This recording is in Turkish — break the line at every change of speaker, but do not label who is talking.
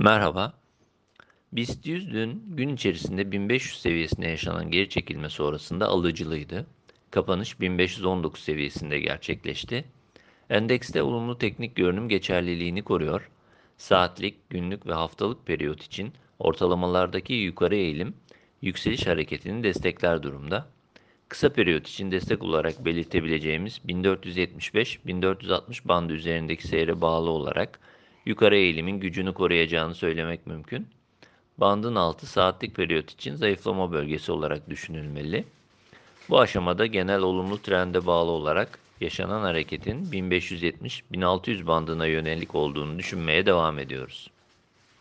Merhaba. BIST 100 dün gün içerisinde 1500 seviyesinde yaşanan geri çekilme sonrasında alıcılıydı. Kapanış 1519 seviyesinde gerçekleşti. Endekste olumlu teknik görünüm geçerliliğini koruyor. Saatlik, günlük ve haftalık periyot için ortalamalardaki yukarı eğilim yükseliş hareketini destekler durumda. Kısa periyot için destek olarak belirtebileceğimiz 1475-1460 bandı üzerindeki seyre bağlı olarak yukarı eğilimin gücünü koruyacağını söylemek mümkün. Bandın altı saatlik periyot için zayıflama bölgesi olarak düşünülmeli. Bu aşamada genel olumlu trende bağlı olarak yaşanan hareketin 1570-1600 bandına yönelik olduğunu düşünmeye devam ediyoruz.